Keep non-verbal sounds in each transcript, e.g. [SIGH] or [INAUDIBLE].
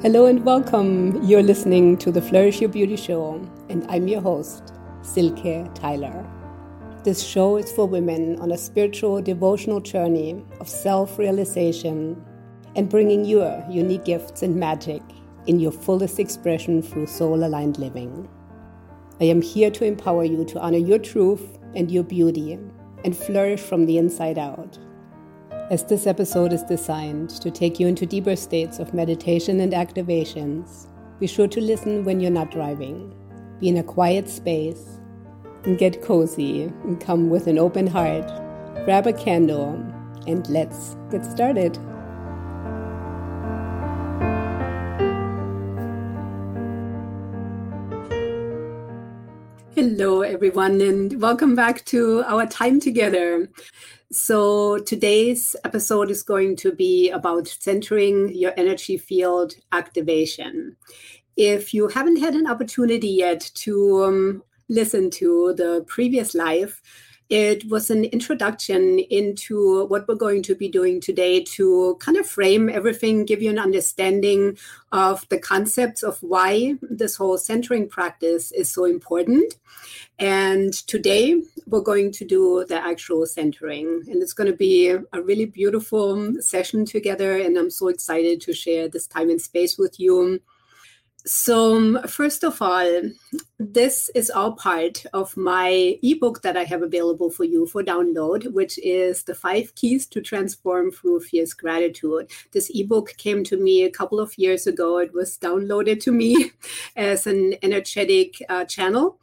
Hello and welcome. You're listening to the Flourish Your Beauty Show, and I'm your host, Silke Tyler. This show is for women on a spiritual, devotional journey of self realization and bringing your unique gifts and magic in your fullest expression through soul aligned living. I am here to empower you to honor your truth and your beauty and flourish from the inside out. As this episode is designed to take you into deeper states of meditation and activations, be sure to listen when you're not driving. Be in a quiet space and get cozy and come with an open heart. Grab a candle and let's get started. Hello, everyone, and welcome back to our time together. So, today's episode is going to be about centering your energy field activation. If you haven't had an opportunity yet to um, listen to the previous live, it was an introduction into what we're going to be doing today to kind of frame everything, give you an understanding of the concepts of why this whole centering practice is so important. And today we're going to do the actual centering, and it's going to be a really beautiful session together. And I'm so excited to share this time and space with you. So, um, first of all, this is all part of my ebook that I have available for you for download, which is The Five Keys to Transform Through Fierce Gratitude. This ebook came to me a couple of years ago. It was downloaded to me [LAUGHS] as an energetic uh, channel.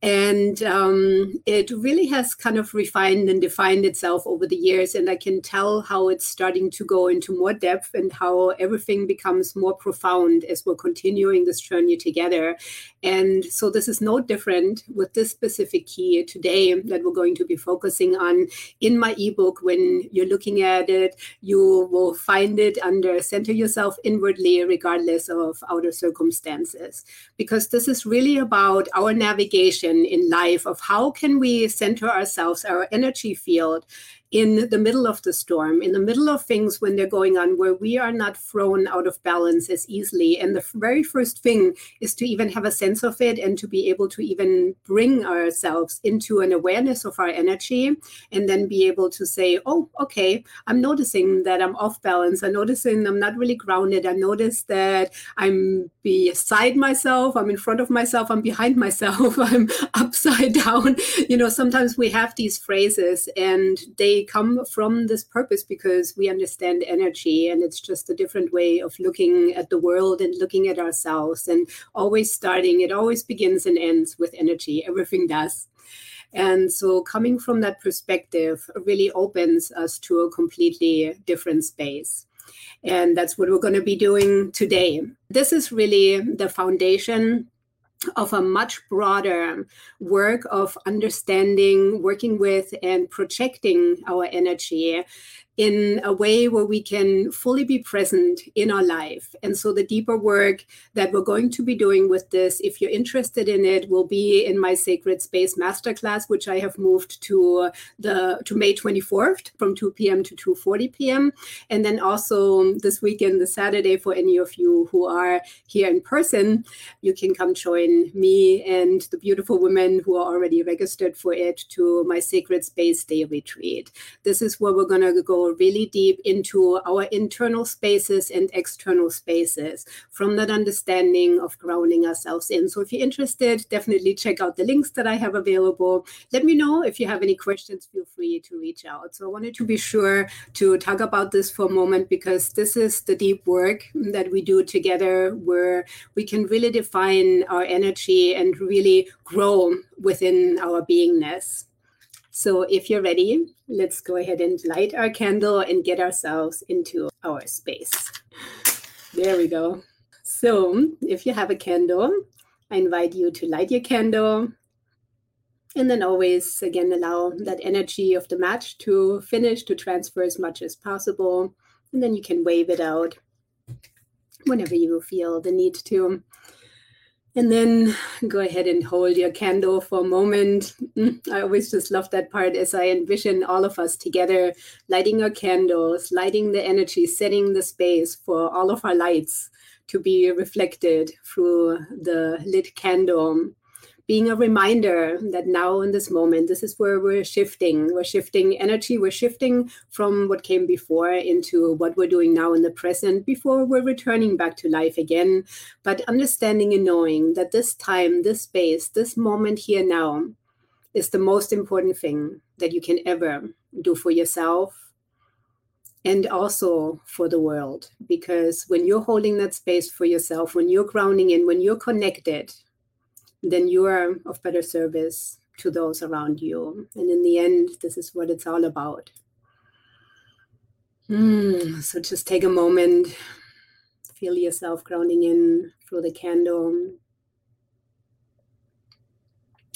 And um, it really has kind of refined and defined itself over the years. And I can tell how it's starting to go into more depth and how everything becomes more profound as we're continuing this journey together. And so this is no different with this specific key today that we're going to be focusing on in my ebook. When you're looking at it, you will find it under Center Yourself Inwardly, regardless of outer circumstances, because this is really about our navigation in life of how can we center ourselves, our energy field in the middle of the storm, in the middle of things when they're going on, where we are not thrown out of balance as easily. And the very first thing is to even have a sense of it and to be able to even bring ourselves into an awareness of our energy and then be able to say, oh, okay, I'm noticing that I'm off balance. I'm noticing I'm not really grounded. I notice that I'm beside myself, I'm in front of myself, I'm behind [LAUGHS] myself, I'm upside [LAUGHS] down. You know, sometimes we have these phrases and they come from this purpose because we understand energy and it's just a different way of looking at the world and looking at ourselves and always starting it always begins and ends with energy everything does. And so coming from that perspective really opens us to a completely different space. And that's what we're going to be doing today. This is really the foundation of a much broader work of understanding, working with, and projecting our energy in a way where we can fully be present in our life. And so the deeper work that we're going to be doing with this, if you're interested in it, will be in my Sacred Space Masterclass, which I have moved to the to May 24th from 2 p.m. to 2:40 p.m. And then also this weekend, the Saturday, for any of you who are here in person, you can come join me and the beautiful women who are already registered for it to my Sacred Space Day retreat. This is where we're going to really deep into our internal spaces and external spaces from that understanding of grounding ourselves in. So if you're interested, definitely check out the links that I have available. Let me know if you have any questions, feel free to reach out. So I wanted to be sure to talk about this for a moment because this is the deep work that we do together where we can really define our energy and really grow within our beingness. So if you're ready, let's go ahead and light our candle and get ourselves into our space. There we go. So if you have a candle, I invite you to light your candle and then always again allow that energy of the match to finish to transfer as much as possible and then you can wave it out whenever you feel the need to and then go ahead and hold your candle for a moment. Mm, I always just love that part as I envision all of us together lighting our candles, lighting the energy, setting the space for all of our lights to be reflected through the lit candle being a reminder that now in this moment, this is where we're shifting. We're shifting energy, we're shifting from what came before into what we're doing now in the present before we're returning back to life again. But understanding and knowing that this time, this space, this moment here now is the most important thing that you can ever do for yourself and also for the world. Because when you're holding that space for yourself, when you're grounding in, when you're connected, then you are of better service to those around you. And in the end, this is what it's all about. Mm, so just take a moment, feel yourself grounding in through the candle,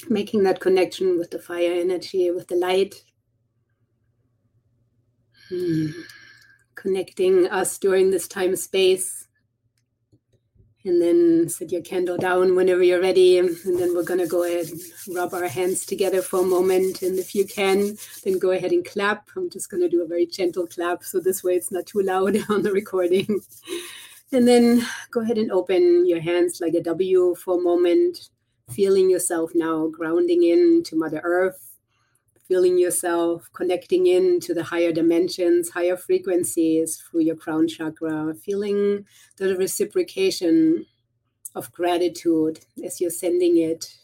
making that connection with the fire energy, with the light. Mm, connecting us during this time space and then set your candle down whenever you're ready. And then we're going to go ahead and rub our hands together for a moment. And if you can, then go ahead and clap. I'm just going to do a very gentle clap. So this way it's not too loud [LAUGHS] on the recording. And then go ahead and open your hands like a W for a moment, feeling yourself now grounding in to Mother Earth feeling yourself connecting in to the higher dimensions, higher frequencies through your crown chakra, feeling the reciprocation of gratitude as you're sending it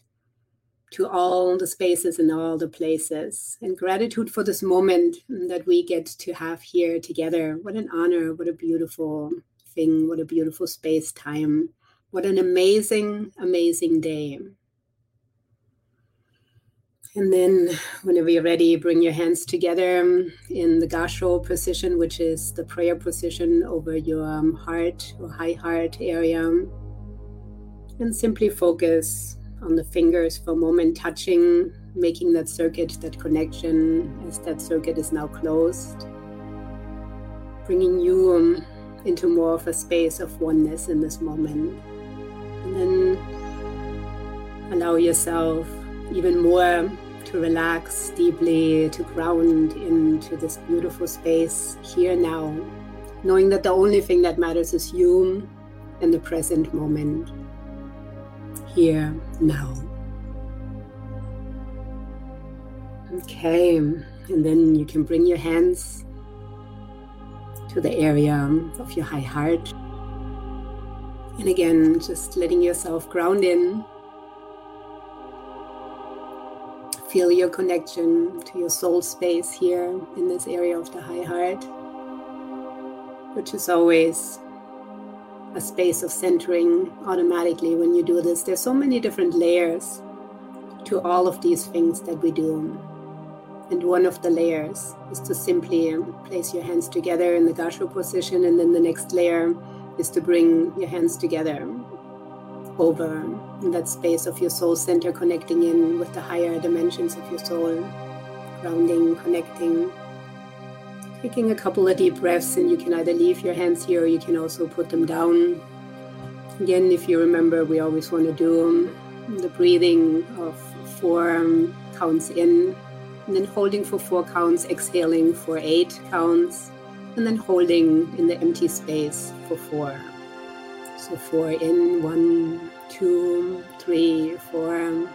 to all the spaces and all the places. And gratitude for this moment that we get to have here together. What an honor, what a beautiful thing, what a beautiful space time. What an amazing, amazing day. And then, whenever you're ready, bring your hands together in the Gasho position, which is the prayer position over your um, heart or high heart area. And simply focus on the fingers for a moment, touching, making that circuit, that connection, as that circuit is now closed. Bringing you um, into more of a space of oneness in this moment. And then allow yourself even more to relax deeply, to ground into this beautiful space here now, knowing that the only thing that matters is you and the present moment, here now. Okay, and then you can bring your hands to the area of your high heart. And again, just letting yourself ground in Feel your connection to your soul space here in this area of the high heart, which is always a space of centering automatically when you do this. There's so many different layers to all of these things that we do. And one of the layers is to simply place your hands together in the Gasho position, and then the next layer is to bring your hands together over that space of your soul center, connecting in with the higher dimensions of your soul, grounding, connecting. Taking a couple of deep breaths, and you can either leave your hands here or you can also put them down. Again, if you remember, we always want to do the breathing of four counts in, and then holding for four counts, exhaling for eight counts, and then holding in the empty space for four. So four in, one, two, three, four. And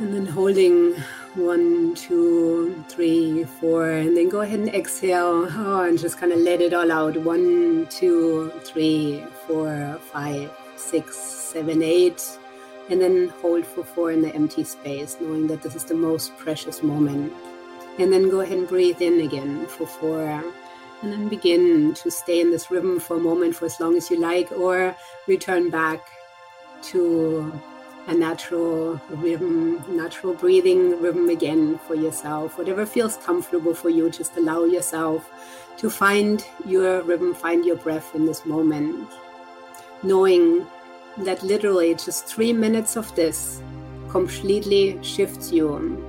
then holding one, two, three, four. And then go ahead and exhale. Oh, and just kind of let it all out. One, two, three, four, five, six, seven, eight. And then hold for four in the empty space, knowing that this is the most precious moment. And then go ahead and breathe in again for four and then begin to stay in this rhythm for a moment for as long as you like, or return back to a natural rhythm, natural breathing rhythm again for yourself. Whatever feels comfortable for you, just allow yourself to find your rhythm, find your breath in this moment, knowing that literally just three minutes of this completely shifts you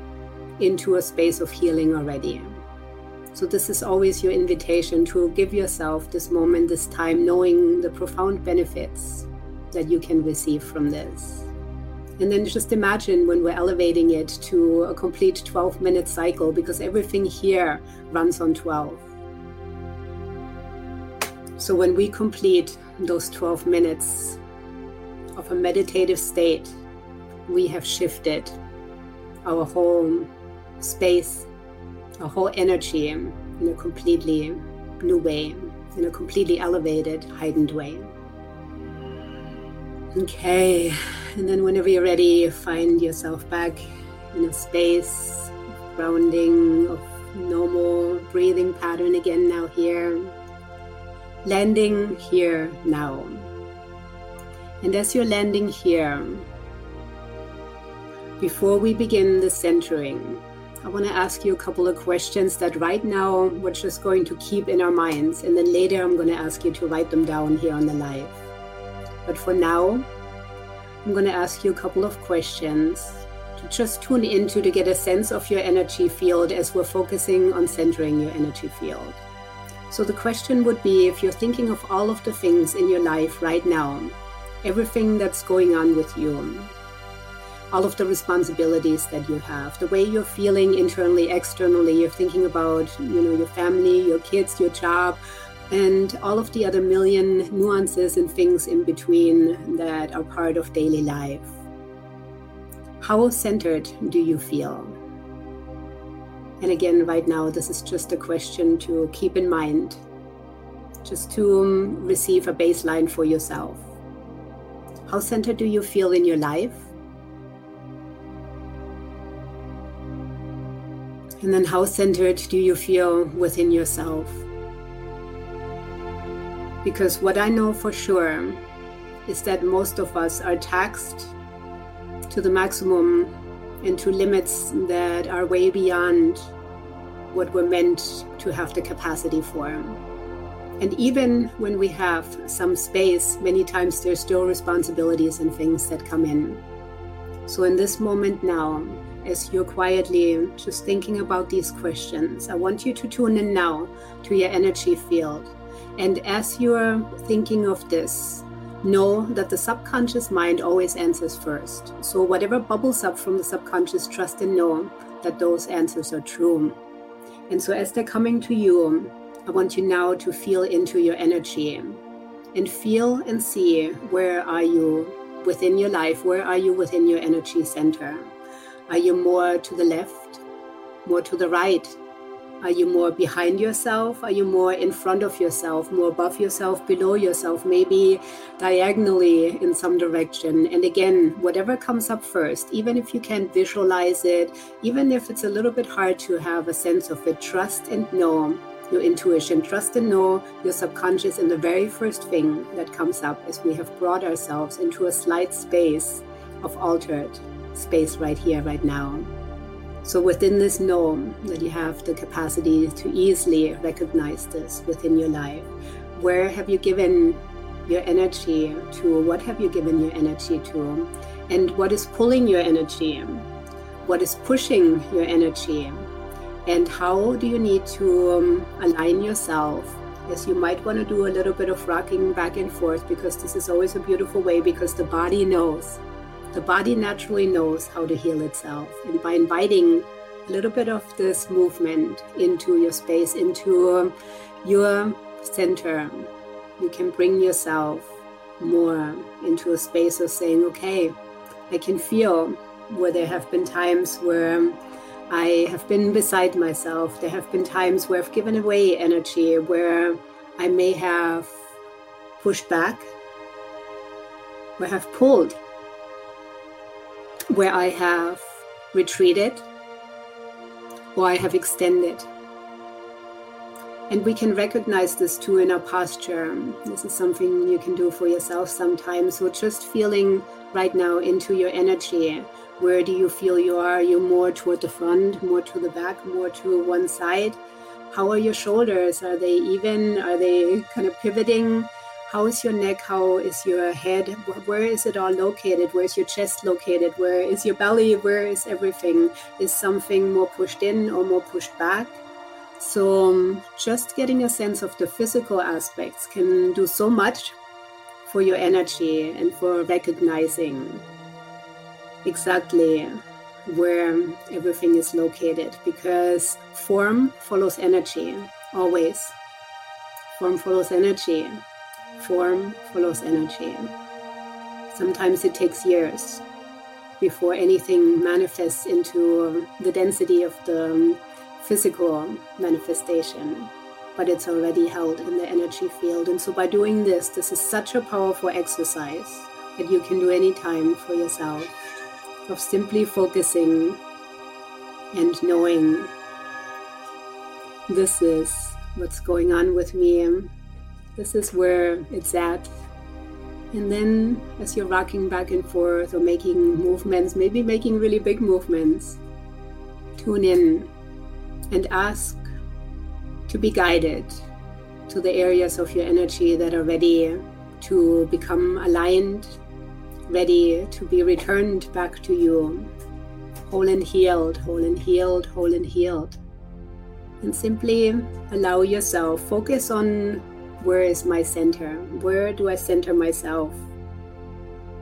into a space of healing already. So, this is always your invitation to give yourself this moment, this time, knowing the profound benefits that you can receive from this. And then just imagine when we're elevating it to a complete 12 minute cycle because everything here runs on 12. So when we complete those 12 minutes of a meditative state, we have shifted our whole space, our whole energy in a completely new way, in a completely elevated, heightened way. Okay, and then whenever you're ready, find yourself back in a space of grounding, of normal breathing pattern again now here. Landing here now. And as you're landing here, before we begin the centering, I want to ask you a couple of questions that right now we're just going to keep in our minds, and then later I'm going to ask you to write them down here on the live. But for now, I'm going to ask you a couple of questions to just tune into to get a sense of your energy field as we're focusing on centering your energy field. So, the question would be if you're thinking of all of the things in your life right now, everything that's going on with you, all of the responsibilities that you have, the way you're feeling internally, externally, you're thinking about, you know, your family, your kids, your job, and all of the other million nuances and things in between that are part of daily life. How centered do you feel? And again, right now, this is just a question to keep in mind, just to um, receive a baseline for yourself. How centered do you feel in your life? And then, how centered do you feel within yourself? Because what I know for sure is that most of us are taxed to the maximum and to limits that are way beyond what we're meant to have the capacity for. And even when we have some space, many times there's still responsibilities and things that come in. So, in this moment now, as you're quietly just thinking about these questions, I want you to tune in now to your energy field. And as you're thinking of this, know that the subconscious mind always answers first. So, whatever bubbles up from the subconscious, trust and know that those answers are true. And so, as they're coming to you, I want you now to feel into your energy and feel and see where are you within your life, where are you within your energy center. Are you more to the left, more to the right? Are you more behind yourself? Are you more in front of yourself, more above yourself, below yourself, maybe diagonally in some direction? And again, whatever comes up first, even if you can't visualize it, even if it's a little bit hard to have a sense of it, trust and know your intuition, trust and know your subconscious in the very first thing that comes up as we have brought ourselves into a slight space of altered space right here, right now. So, within this norm, that you have the capacity to easily recognize this within your life. Where have you given your energy to? What have you given your energy to? And what is pulling your energy? What is pushing your energy? And how do you need to um, align yourself Yes, you might want to do a little bit of rocking back and forth because this is always a beautiful way because the body knows the body naturally knows how to heal itself. And by inviting a little bit of this movement into your space, into your center, you can bring yourself more into a space of saying, okay, I can feel where there have been times where I have been beside myself. There have been times where I've given away energy, where I may have pushed back, where I've pulled where I have retreated or I have extended. And we can recognize this too in our posture. This is something you can do for yourself sometimes. So, just feeling right now into your energy. Where do you feel you are? You more toward the front, more to the back, more to one side? How are your shoulders? Are they even? Are they kind of pivoting? How is your neck? How is your head? Where is it all located? Where's your chest located? Where is your belly? Where is everything? Is something more pushed in or more pushed back? So um, just getting a sense of the physical aspects can do so much for your energy and for recognizing exactly where everything is located because form follows energy always. Form follows energy. Form follows energy. Sometimes it takes years before anything manifests into the density of the um, physical manifestation, but it's already held in the energy field. And so, by doing this, this is such a powerful exercise that you can do anytime for yourself of simply focusing and knowing this is what's going on with me. This is where it's at. And then, as you're rocking back and forth or making movements, maybe making really big movements, tune in and ask to be guided to the areas of your energy that are ready to become aligned, ready to be returned back to you, whole and healed, whole and healed, whole and healed and simply allow yourself focus on where is my center? Where do i center myself?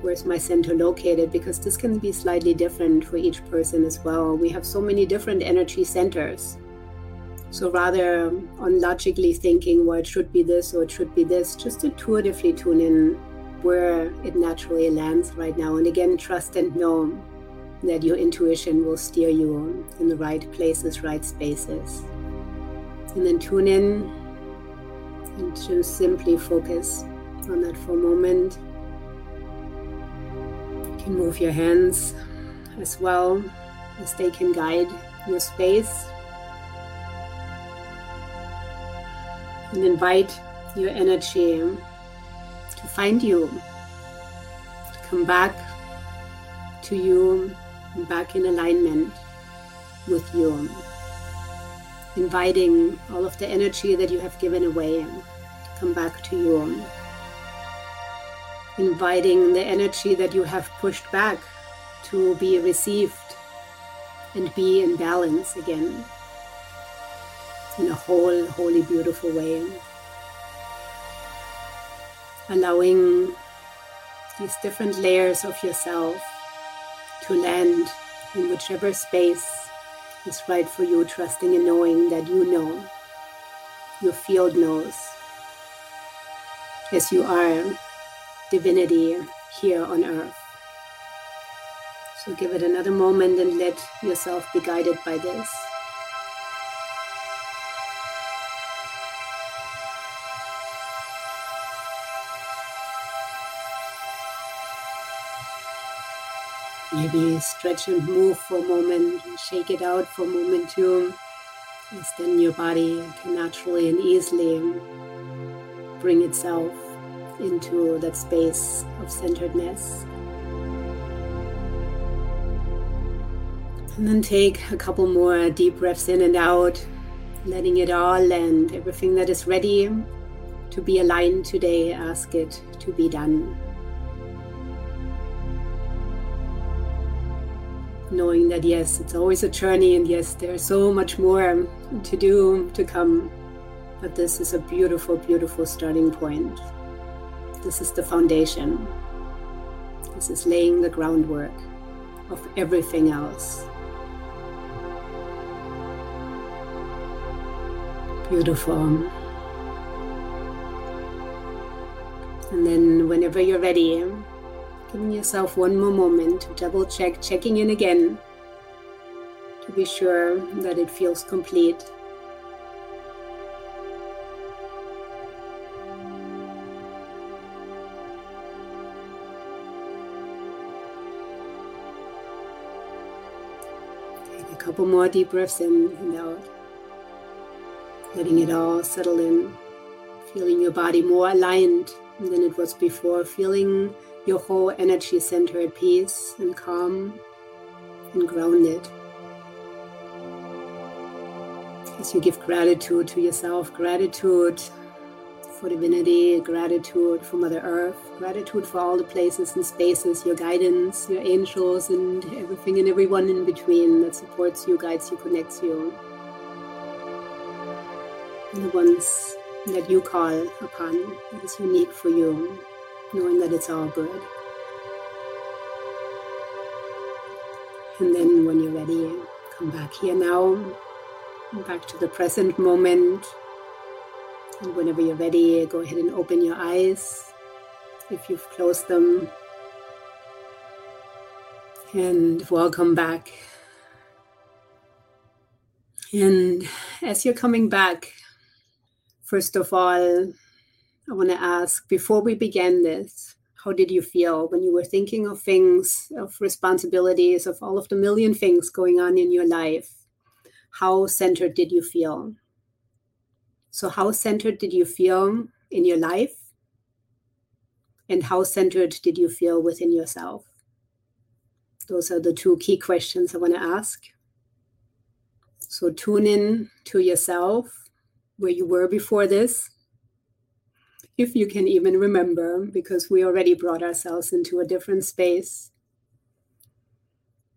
Where's my center located? Because this can be slightly different for each person as well. We have so many different energy centers. So rather um, on logically thinking well it should be this or it should be this just intuitively tune in where it naturally lands right now. And again trust and know that your intuition will steer you in the right places right spaces. And then tune in and to simply focus on that for a moment. You can move your hands as well as they can guide your space. And invite your energy to find you, to come back to you, back in alignment with you inviting all of the energy that you have given away to come back to you. Inviting the energy that you have pushed back to be received and be in balance again in a whole, wholly beautiful way. Allowing these different layers of yourself to land in whichever space is right for you, trusting and knowing that you know, your field knows, as you are divinity here on earth. So give it another moment and let yourself be guided by this. Stretch and move for a moment, shake it out for a moment too. Then your body can naturally and easily bring itself into that space of centeredness. And then take a couple more deep breaths in and out, letting it all and Everything that is ready to be aligned today, ask it to be done. Knowing that yes, it's always a journey, and yes, there's so much more to do to come. But this is a beautiful, beautiful starting point. This is the foundation. This is laying the groundwork of everything else. Beautiful. And then, whenever you're ready, Giving yourself one more moment to double check, checking in again to be sure that it feels complete. Take a couple more deep breaths in and out, letting it all settle in, feeling your body more aligned than it was before, feeling your whole energy center at peace and calm and grounded. As you give gratitude to yourself, gratitude for divinity, gratitude for Mother Earth, gratitude for all the places and spaces, your guidance, your angels, and everything and everyone in between that supports you, guides you, connects you. And the ones that you call upon that is unique for you knowing that it's all good. And then when you're ready, come back here now, back to the present moment. And whenever you're ready, go ahead and open your eyes if you've closed them. And welcome back. And as you're coming back, first of all, I want to ask before we began this, how did you feel when you were thinking of things, of responsibilities, of all of the million things going on in your life? How centered did you feel? So, how centered did you feel in your life? And how centered did you feel within yourself? Those are the two key questions I want to ask. So, tune in to yourself, where you were before this, if you can even remember, because we already brought ourselves into a different space.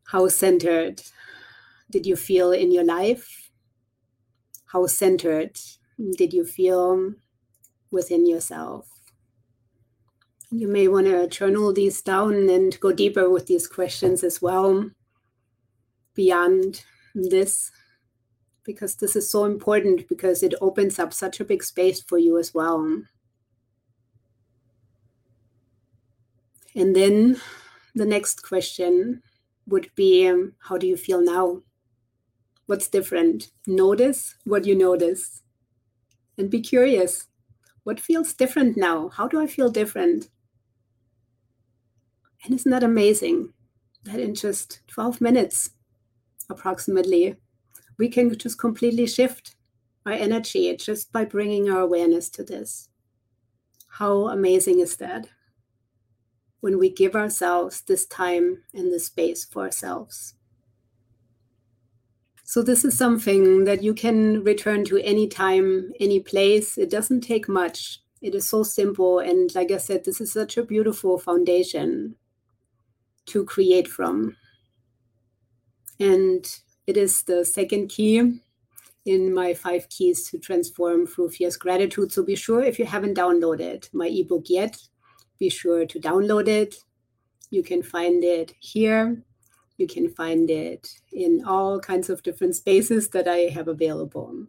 How centered did you feel in your life? How centered did you feel within yourself? You may want to journal these down and go deeper with these questions as well beyond this, because this is so important because it opens up such a big space for you as well. And then the next question would be um, How do you feel now? What's different? Notice what you notice and be curious. What feels different now? How do I feel different? And isn't that amazing that in just 12 minutes, approximately, we can just completely shift our energy just by bringing our awareness to this? How amazing is that? When we give ourselves this time and this space for ourselves. So, this is something that you can return to any time, any place. It doesn't take much. It is so simple. And like I said, this is such a beautiful foundation to create from. And it is the second key in my five keys to transform through fierce gratitude. So be sure if you haven't downloaded my ebook yet, be sure to download it. You can find it here. You can find it in all kinds of different spaces that I have available.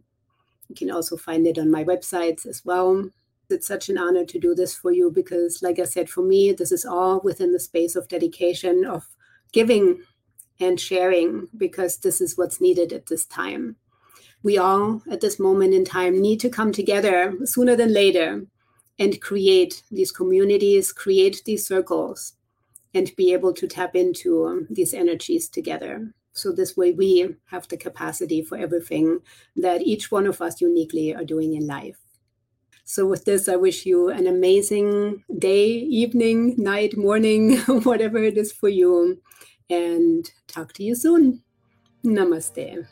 You can also find it on my websites as well. It's such an honor to do this for you because, like I said, for me, this is all within the space of dedication, of giving and sharing, because this is what's needed at this time. We all, at this moment in time, need to come together sooner than later and create these communities, create these circles, and be able to tap into um, these energies together. So, this way, we have the capacity for everything that each one of us uniquely are doing in life. So, with this, I wish you an amazing day, evening, night, morning, [LAUGHS] whatever it is for you, and talk to you soon. Namaste.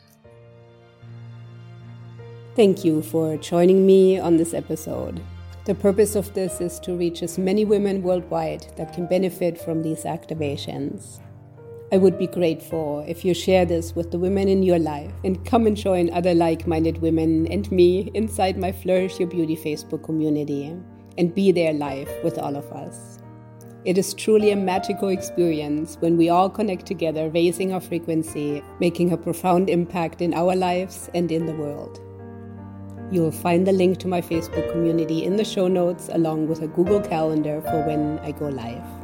Thank you for joining me on this episode. The purpose of this is to reach as many women worldwide that can benefit from these activations. I would be grateful if you share this with the women in your life and come and join other like minded women and me inside my Flourish Your Beauty Facebook community and be there live with all of us. It is truly a magical experience when we all connect together, raising our frequency, making a profound impact in our lives and in the world. You will find the link to my Facebook community in the show notes along with a Google Calendar for when I go live.